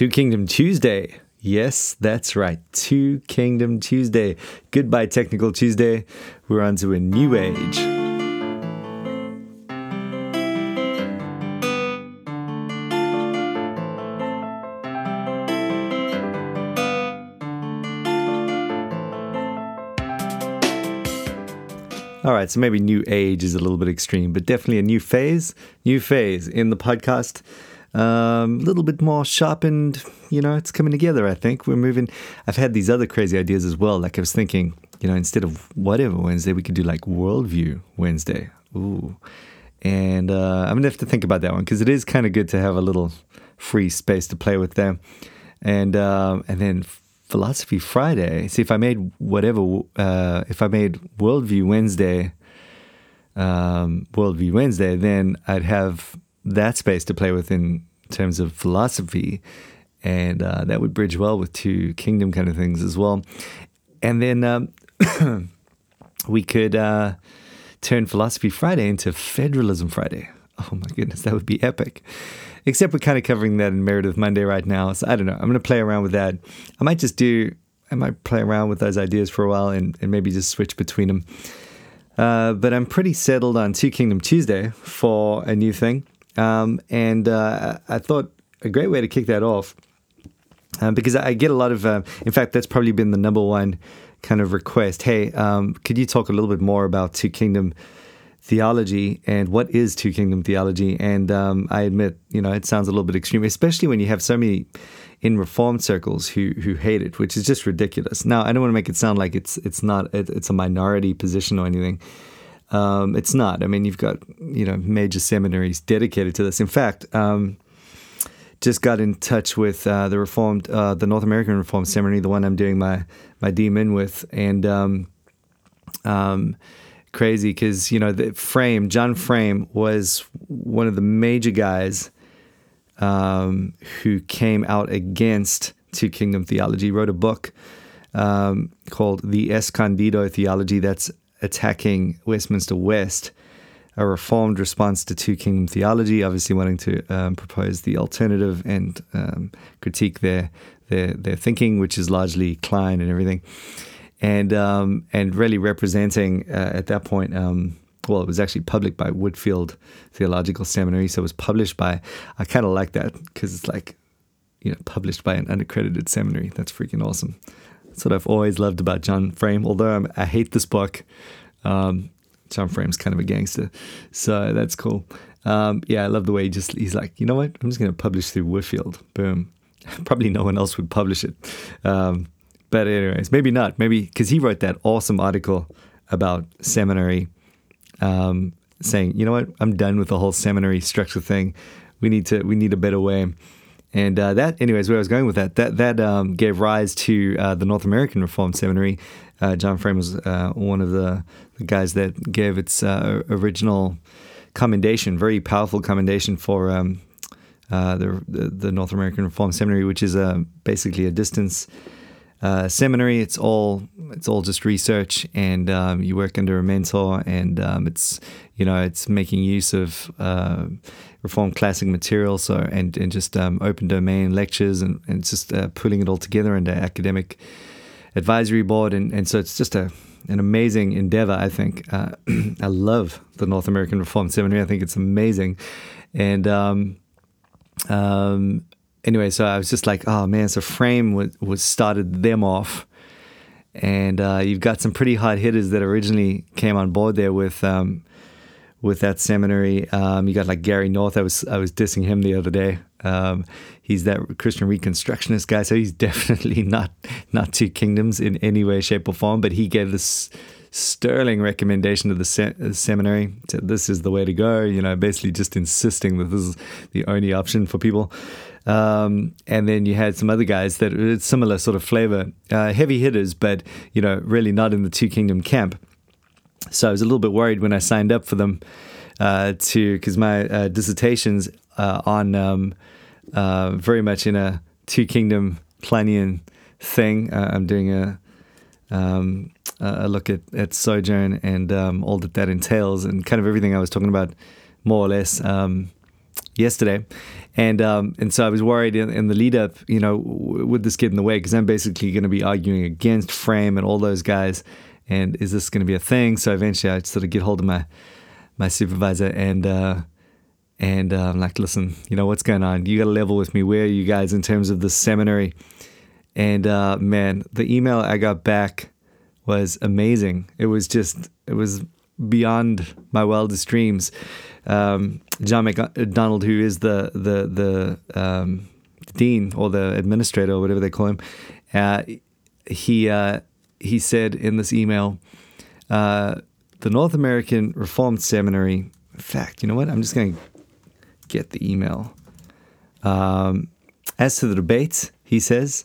Two Kingdom Tuesday. Yes, that's right. Two Kingdom Tuesday. Goodbye, Technical Tuesday. We're on to a new age. All right, so maybe new age is a little bit extreme, but definitely a new phase. New phase in the podcast. A um, little bit more sharpened. You know, it's coming together. I think we're moving. I've had these other crazy ideas as well. Like I was thinking, you know, instead of whatever Wednesday, we could do like Worldview Wednesday. Ooh, and uh, I'm gonna have to think about that one because it is kind of good to have a little free space to play with there. And uh, and then Philosophy Friday. See, if I made whatever, uh, if I made Worldview Wednesday, um, Worldview Wednesday, then I'd have that space to play with in terms of philosophy, and uh, that would bridge well with two kingdom kind of things as well. And then um, we could uh, turn Philosophy Friday into Federalism Friday. Oh my goodness, that would be epic. Except we're kind of covering that in Meredith Monday right now. So I don't know. I'm going to play around with that. I might just do, I might play around with those ideas for a while and, and maybe just switch between them. Uh, but I'm pretty settled on Two Kingdom Tuesday for a new thing. Um, and uh, I thought a great way to kick that off, um, because I get a lot of, uh, in fact, that's probably been the number one kind of request. Hey, um, could you talk a little bit more about Two Kingdom theology and what is Two Kingdom theology? And um, I admit, you know, it sounds a little bit extreme, especially when you have so many in reformed circles who who hate it, which is just ridiculous. Now, I don't want to make it sound like it's it's not it's a minority position or anything. Um, it's not. I mean, you've got you know major seminaries dedicated to this. In fact, um, just got in touch with uh, the Reformed, uh, the North American Reformed Seminary, the one I'm doing my my DMin with, and um, um, crazy because you know the Frame, John Frame was one of the major guys um, who came out against Two Kingdom theology. Wrote a book um, called the Escondido Theology. That's attacking Westminster West, a reformed response to two kingdom theology, obviously wanting to um, propose the alternative and um, critique their, their their thinking, which is largely Kline and everything, and um, and really representing uh, at that point. Um, well, it was actually published by Whitefield Theological Seminary, so it was published by. I kind of like that because it's like, you know, published by an unaccredited seminary. That's freaking awesome. That's what I've always loved about John Frame. Although I'm, i hate this book, um, John Frame's kind of a gangster, so that's cool. Um, yeah, I love the way he just he's like, you know what? I'm just going to publish through Whitefield. Boom. Probably no one else would publish it. Um, but anyways, maybe not. Maybe because he wrote that awesome article about seminary, um, saying, you know what? I'm done with the whole seminary structure thing. We need to we need a better way. And uh, that, anyways, where I was going with that, that that um, gave rise to uh, the North American Reformed Seminary. Uh, John Frame was uh, one of the, the, guys that gave its uh, original commendation, very powerful commendation for um, uh, the, the, the North American Reformed Seminary, which is basically a distance seminary. It's all it's all just research, and um, you work under a mentor, and um, it's you know it's making use of Reformed classic material, so and and just um, open domain lectures and and just uh, putting it all together into academic advisory board, and and so it's just a an amazing endeavor. I think uh, I love the North American Reformed Seminary. I think it's amazing, and um, um, anyway, so I was just like, oh man, so Frame was, was started them off. And uh, you've got some pretty hot hitters that originally came on board there with um, with that seminary. Um, you got like Gary North. I was I was dissing him the other day. Um, he's that Christian Reconstructionist guy, so he's definitely not not two kingdoms in any way, shape, or form. But he gave this sterling recommendation to the se- seminary. Said this is the way to go. You know, basically just insisting that this is the only option for people. Um, and then you had some other guys that it's similar sort of flavor, uh, heavy hitters, but you know, really not in the two kingdom camp. So I was a little bit worried when I signed up for them uh, to because my uh, dissertation's uh, on um, uh, very much in a two kingdom Klinean thing. Uh, I'm doing a um, a look at, at sojourn and um, all that that entails, and kind of everything I was talking about, more or less. Um, yesterday, and um, and so I was worried in, in the lead up, you know, w- would this get in the way? Because I'm basically going to be arguing against Frame and all those guys, and is this going to be a thing? So eventually, I sort of get hold of my my supervisor and. Uh, and uh, I'm like, listen, you know what's going on? You got to level with me. Where are you guys in terms of the seminary? And uh, man, the email I got back was amazing. It was just, it was beyond my wildest dreams. Um, John McDonald, who is the the the um, dean or the administrator or whatever they call him, uh, he uh, he said in this email, uh, the North American Reformed Seminary. In fact, you know what? I'm just going to get the email. Um, as to the debates, he says,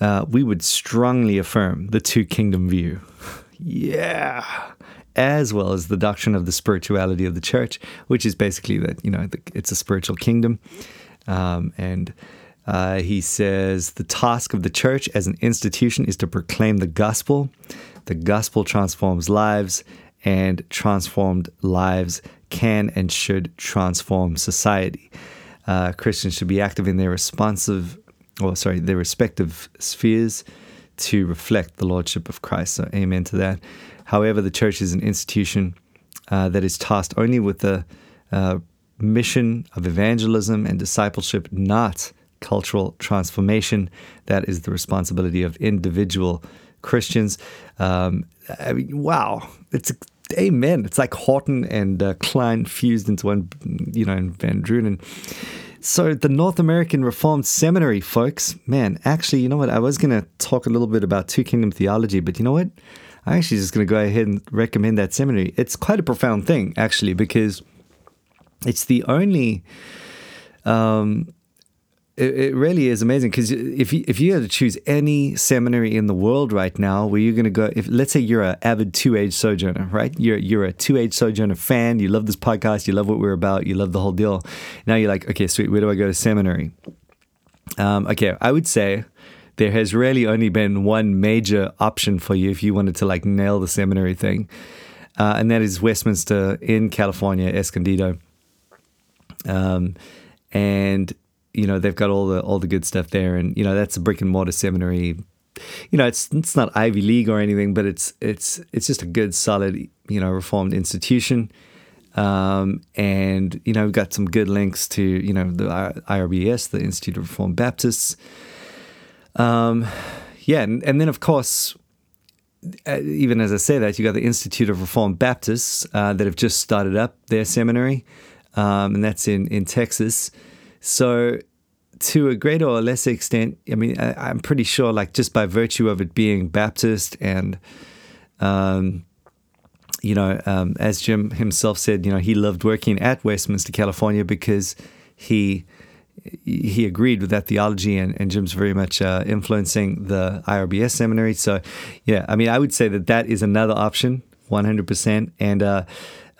uh, we would strongly affirm the two kingdom view. yeah as well as the doctrine of the spirituality of the church, which is basically that you know it's a spiritual kingdom. Um, and uh, he says the task of the church as an institution is to proclaim the gospel. The gospel transforms lives, and transformed lives can and should transform society. Uh, Christians should be active in their responsive, or sorry, their respective spheres to reflect the lordship of Christ. So, amen to that. However, the church is an institution uh, that is tasked only with the uh, mission of evangelism and discipleship, not cultural transformation. That is the responsibility of individual Christians. Um, I mean, wow, it's amen. It's like Horton and uh, Kline fused into one, you know, and VanDrunen. So the North American Reformed Seminary, folks, man, actually, you know what? I was going to talk a little bit about two kingdom theology, but you know what? I'm actually just going to go ahead and recommend that seminary. It's quite a profound thing, actually, because it's the only. Um, it, it really is amazing because if you, if you had to choose any seminary in the world right now where you're going to go, if let's say you're an avid two age sojourner, right? You're you're a two age sojourner fan. You love this podcast. You love what we're about. You love the whole deal. Now you're like, okay, sweet. Where do I go to seminary? Um, okay, I would say there has really only been one major option for you if you wanted to like nail the seminary thing, uh, and that is Westminster in California, Escondido. Um, and you know they've got all the all the good stuff there, and you know that's a brick and mortar seminary. You know it's it's not Ivy League or anything, but it's it's it's just a good, solid, you know, reformed institution. Um, and you know, we've got some good links to you know the IRBS, the Institute of Reformed Baptists. Um, yeah, and, and then of course, uh, even as I say that, you got the Institute of Reformed Baptists uh, that have just started up their seminary, um, and that's in in Texas. So, to a greater or lesser extent, I mean, I, am pretty sure, like just by virtue of it being Baptist and, um, you know, um, as Jim himself said, you know, he loved working at Westminster, California, because he he agreed with that theology, and, and Jim's very much uh, influencing the IRBS seminary. So, yeah, I mean, I would say that that is another option, 100%. And uh,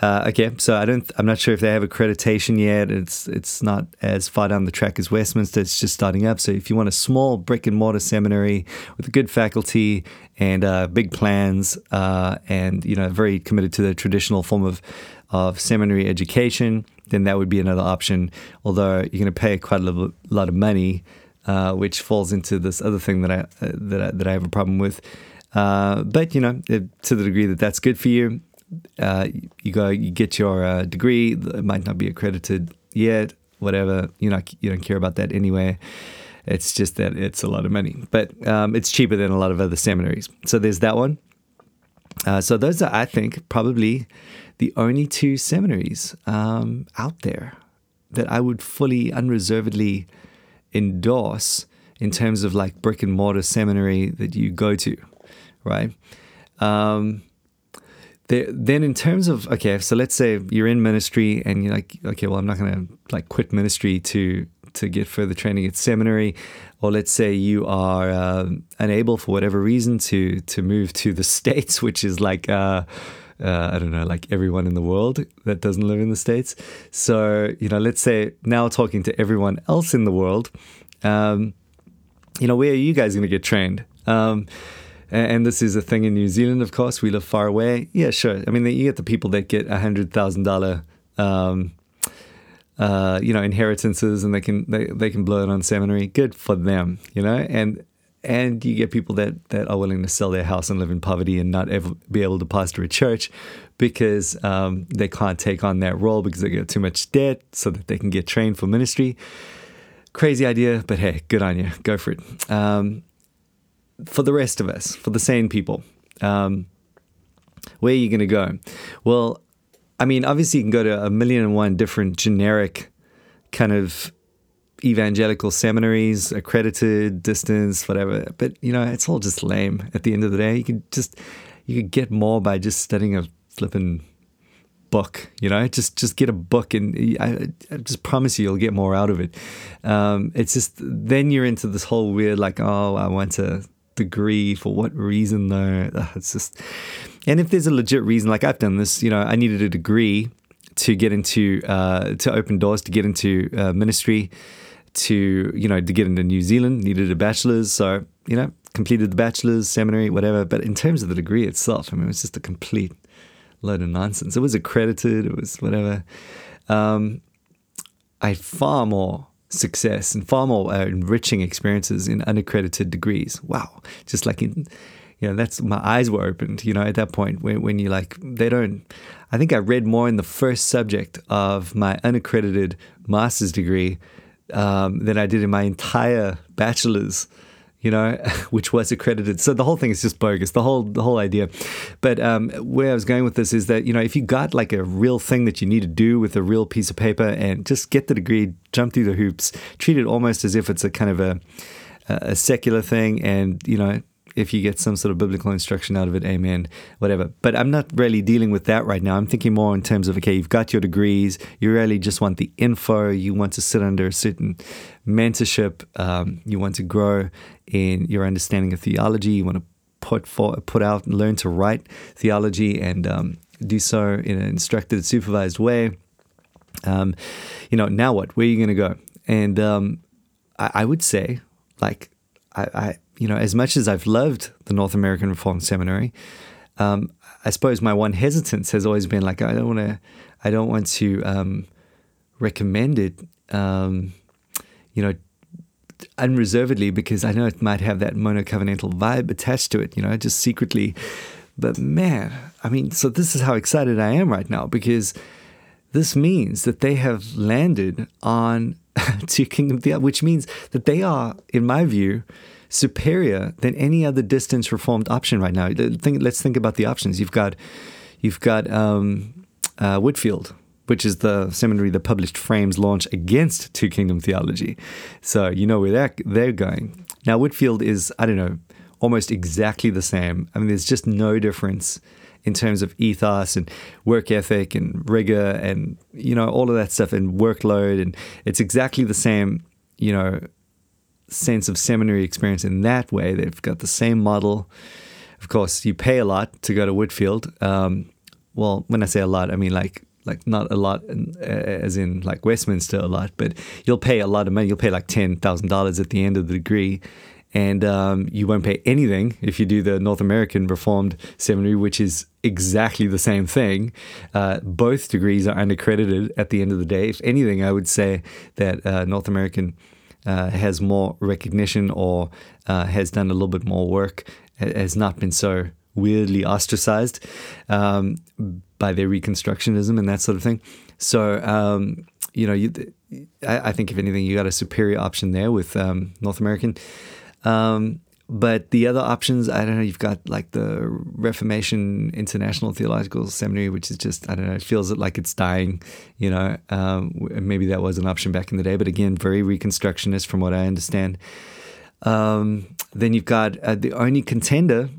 uh, okay, so I don't, I'm not sure if they have accreditation yet. It's it's not as far down the track as Westminster. It's just starting up. So if you want a small brick and mortar seminary with a good faculty and uh, big plans, uh, and you know, very committed to the traditional form of of seminary education then that would be another option. Although you're going to pay quite a lot of money, uh, which falls into this other thing that I uh, that I, that I have a problem with. Uh, but you know, to the degree that that's good for you, uh, you go you get your uh, degree. It might not be accredited yet. Whatever you know, you don't care about that anyway. It's just that it's a lot of money, but um, it's cheaper than a lot of other seminaries. So there's that one. Uh, so those are, I think, probably the only two seminaries um, out there that I would fully, unreservedly endorse in terms of like brick and mortar seminary that you go to, right? Um, there, then in terms of okay, so let's say you're in ministry and you're like, okay, well, I'm not going to like quit ministry to to get further training at seminary, or let's say you are uh, unable for whatever reason to to move to the states, which is like. Uh, uh, I don't know, like everyone in the world that doesn't live in the States. So, you know, let's say now talking to everyone else in the world, um, you know, where are you guys going to get trained? Um, and this is a thing in New Zealand, of course. We live far away. Yeah, sure. I mean, you get the people that get a hundred thousand um, uh, you know, inheritances, and they can they, they can blow it on seminary. Good for them, you know, and and you get people that that are willing to sell their house and live in poverty and not ever be able to pastor a church because um, they can't take on that role because they get too much debt, so that they can get trained for ministry. Crazy idea, but hey, good on you. Go for it. Um, for the rest of us, for the sane people, um, where are you going to go? Well, I mean, obviously, you can go to a million and one different generic kind of evangelical seminaries, accredited, distance, whatever. But you know, it's all just lame. At the end of the day, you could just you could get more by just studying a flipping book. You know, just just get a book, and I, I just promise you, you'll get more out of it. Um, it's just then you're into this whole weird like, oh, I want a degree for what reason though? It's just, and if there's a legit reason, like I've done this, you know, I needed a degree to get into uh, to open doors to get into uh, ministry to you know to get into New Zealand needed a bachelor's so you know completed the bachelor's seminary whatever but in terms of the degree itself I mean it was just a complete load of nonsense it was accredited it was whatever um, I far more success and far more uh, enriching experiences in unaccredited degrees. Wow. Just like in you know that's my eyes were opened you know at that point when, when you like they don't i think i read more in the first subject of my unaccredited master's degree um, than I did in my entire bachelor's, you know, which was accredited. So the whole thing is just bogus. The whole the whole idea. But um, where I was going with this is that you know if you got like a real thing that you need to do with a real piece of paper and just get the degree, jump through the hoops, treat it almost as if it's a kind of a a secular thing, and you know if you get some sort of biblical instruction out of it, amen, whatever. But I'm not really dealing with that right now. I'm thinking more in terms of okay, you've got your degrees, you really just want the info, you want to sit under a certain mentorship, um, you want to grow in your understanding of theology, you want to put for, put out and learn to write theology and um, do so in an instructed, supervised way. Um, you know, now what? Where are you going to go? And um, I, I would say, like, I, I you know, as much as I've loved the North American Reformed Seminary, um, I suppose my one hesitance has always been like I don't want to, I don't want to um, recommend it, um, you know, unreservedly because I know it might have that monocovenantal vibe attached to it, you know, just secretly. But man, I mean, so this is how excited I am right now because this means that they have landed on two kingdom theology, which means that they are, in my view, superior than any other distance reformed option right now. Think, let's think about the options. You've got you've got um, uh, Whitefield, which is the seminary that published Frame's launch against Two Kingdom theology. So you know where they're, they're going. Now Whitefield is I don't know almost exactly the same. I mean, there's just no difference in terms of ethos and work ethic and rigor and you know all of that stuff and workload and it's exactly the same you know sense of seminary experience in that way. They've got the same model. Of course, you pay a lot to go to Whitefield. Um, well, when I say a lot, I mean like like not a lot uh, as in like Westminster a lot, but you'll pay a lot of money. You'll pay like ten thousand dollars at the end of the degree, and um, you won't pay anything if you do the North American Reformed Seminary, which is exactly the same thing. Uh, both degrees are unaccredited at the end of the day. If anything, I would say that uh, North American uh, has more recognition or uh, has done a little bit more work, has not been so weirdly ostracized um, by their reconstructionism and that sort of thing. So, um, you know, you, I, I, think if anything, you got a superior option there with um, North American. Um, but the other options, I don't know, you've got like the Reformation International Theological Seminary, which is just, I don't know, it feels like it's dying, you know. Um, maybe that was an option back in the day, but again, very Reconstructionist from what I understand. Um, then you've got uh, the only contender,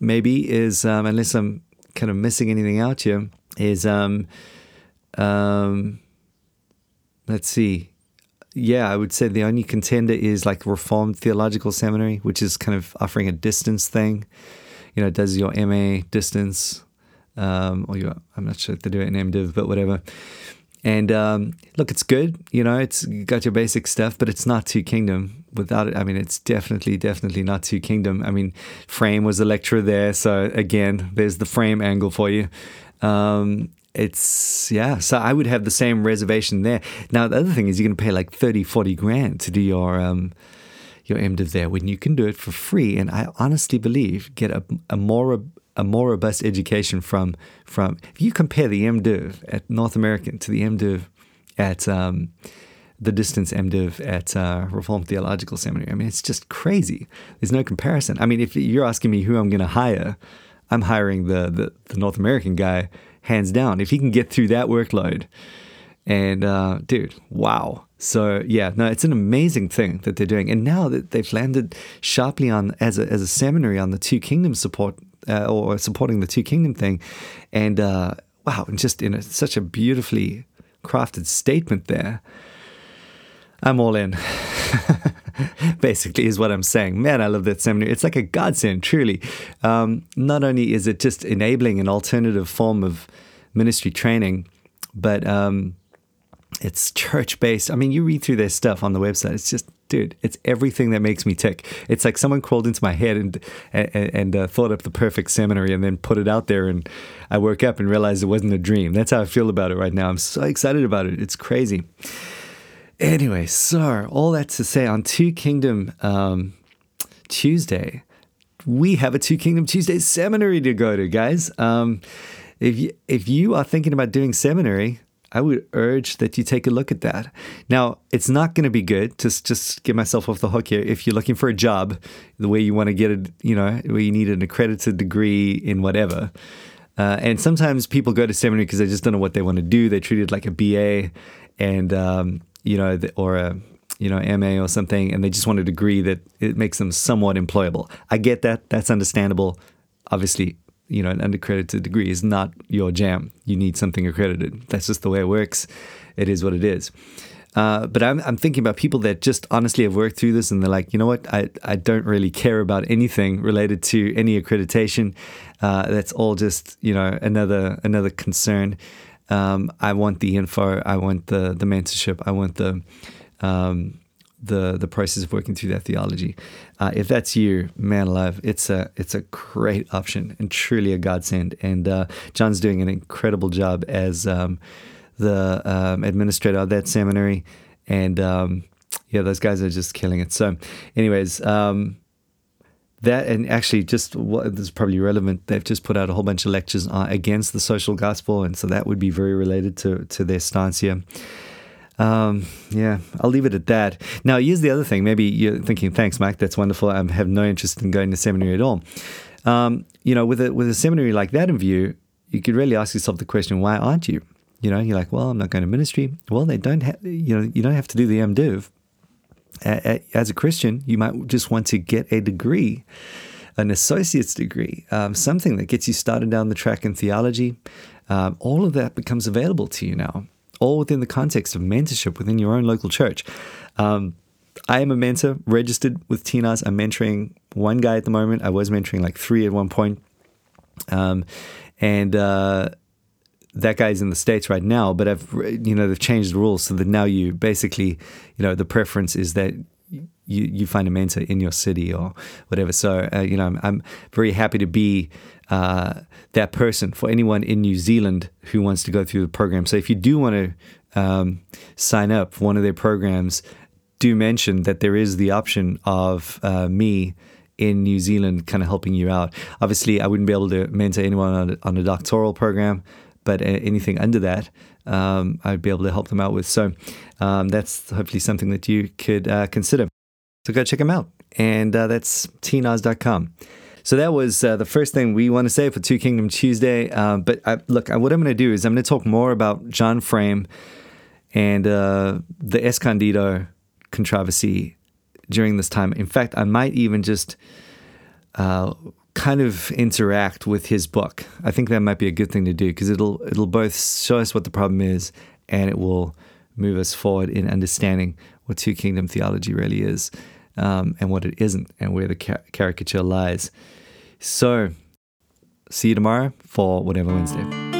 maybe, is, um, unless I'm kind of missing anything out here, is, um, um, let's see, yeah, I would say the only contender is like Reformed Theological Seminary, which is kind of offering a distance thing. You know, does your MA distance, um, or your, I'm not sure if they do it in MDiv, but whatever. And um, look, it's good. You know, it's got your basic stuff, but it's not two kingdom. Without it, I mean, it's definitely, definitely not two kingdom. I mean, Frame was a lecturer there, so again, there's the Frame angle for you. Um, it's yeah so i would have the same reservation there. Now the other thing is you're going to pay like 30 40 grand to do your um your mdiv there when you can do it for free and i honestly believe get a, a more a more robust education from from if you compare the mdiv at north american to the mdiv at um, the distance MDiv at uh, Reformed Theological Seminary. I mean, it's just crazy. There's no comparison. I mean, if you're asking me who I'm going to hire, I'm hiring the, the, the North American guy hands down. If he can get through that workload, and uh, dude, wow. So yeah, no, it's an amazing thing that they're doing. And now that they've landed sharply on as a as a seminary on the Two Kingdoms support uh, or supporting the Two Kingdom thing, and uh, wow, and just in a, such a beautifully crafted statement there. I'm all in. Basically, is what I'm saying. Man, I love that seminary. It's like a godsend, truly. Um, not only is it just enabling an alternative form of ministry training, but um, it's church based. I mean, you read through their stuff on the website. It's just, dude, it's everything that makes me tick. It's like someone crawled into my head and and, and uh, thought up the perfect seminary and then put it out there, and I woke up and realized it wasn't a dream. That's how I feel about it right now. I'm so excited about it. It's crazy. Anyway, so all that to say, on Two Kingdom um, Tuesday, we have a Two Kingdom Tuesday seminary to go to, guys. Um, if you, if you are thinking about doing seminary, I would urge that you take a look at that. Now, it's not going to be good to just get myself off the hook here. If you're looking for a job, the way you want to get it, you know, where you need an accredited degree in whatever. Uh, and sometimes people go to seminary because they just don't know what they want to do. They treat it like a BA, and um, you know, or a you know MA or something, and they just want a degree that it makes them somewhat employable. I get that. That's understandable. Obviously, you know, an unaccredited degree is not your jam. You need something accredited. That's just the way it works. It is what it is. Uh, but I'm, I'm thinking about people that just honestly have worked through this and they're like, you know what, I, I don't really care about anything related to any accreditation. Uh, that's all just you know another another concern. Um, I want the info. I want the the mentorship. I want the um, the the process of working through that theology. Uh, if that's you, man alive, it's a it's a great option and truly a godsend. And uh, John's doing an incredible job as um, the um, administrator of that seminary, and um, yeah, those guys are just killing it. So, anyways. Um, that and actually just what is probably relevant they've just put out a whole bunch of lectures uh, against the social gospel and so that would be very related to to their stance here um, yeah, I'll leave it at that. Now, here's the other thing. Maybe you're thinking, thanks, Mike, that's wonderful. I have no interest in going to seminary at all. Um, you know, with a, with a seminary like that in view, you could really ask yourself the question, why aren't you? You know, you're like, well, I'm not going to ministry. Well, they don't have, you know, you don't have to do the MDiv. As a Christian, you might just want to get a degree, an associate's degree, um, something that gets you started down the track in theology. Um, all of that becomes available to you now all within the context of mentorship within your own local church. Um, I am a mentor registered with TNAS. I'm mentoring one guy at the moment. I was mentoring like three at one point. Um, and uh, that guy's in the States right now, but I've, you know, they've changed the rules so that now you basically, you know, the preference is that you, you find a mentor in your city or whatever. So, uh, you know, I'm, I'm, very happy to be uh, that person for anyone in New Zealand who wants to go through the program. So, if you do want to um, sign up for one of their programs, do mention that there is the option of uh, me in New Zealand kind of helping you out. Obviously, I wouldn't be able to mentor anyone on on a doctoral program, but anything under that, um, I'd be able to help them out with. So um, that's hopefully something that you could uh, consider. So go check them out. And uh, that's tnas.com. So that was uh, the first thing we want to say for Two Kingdom Tuesday. Uh, but I, look, what I'm going to do is I'm going to talk more about John Frame and uh, the Escondido controversy during this time. In fact, I might even just uh, kind of interact with his book. I think that might be a good thing to do because it'll it'll both show us what the problem is and it will move us forward in understanding what two kingdom theology really is um, and what it isn't and where the ca- caricature lies. So, see you tomorrow for Whatever Wednesday.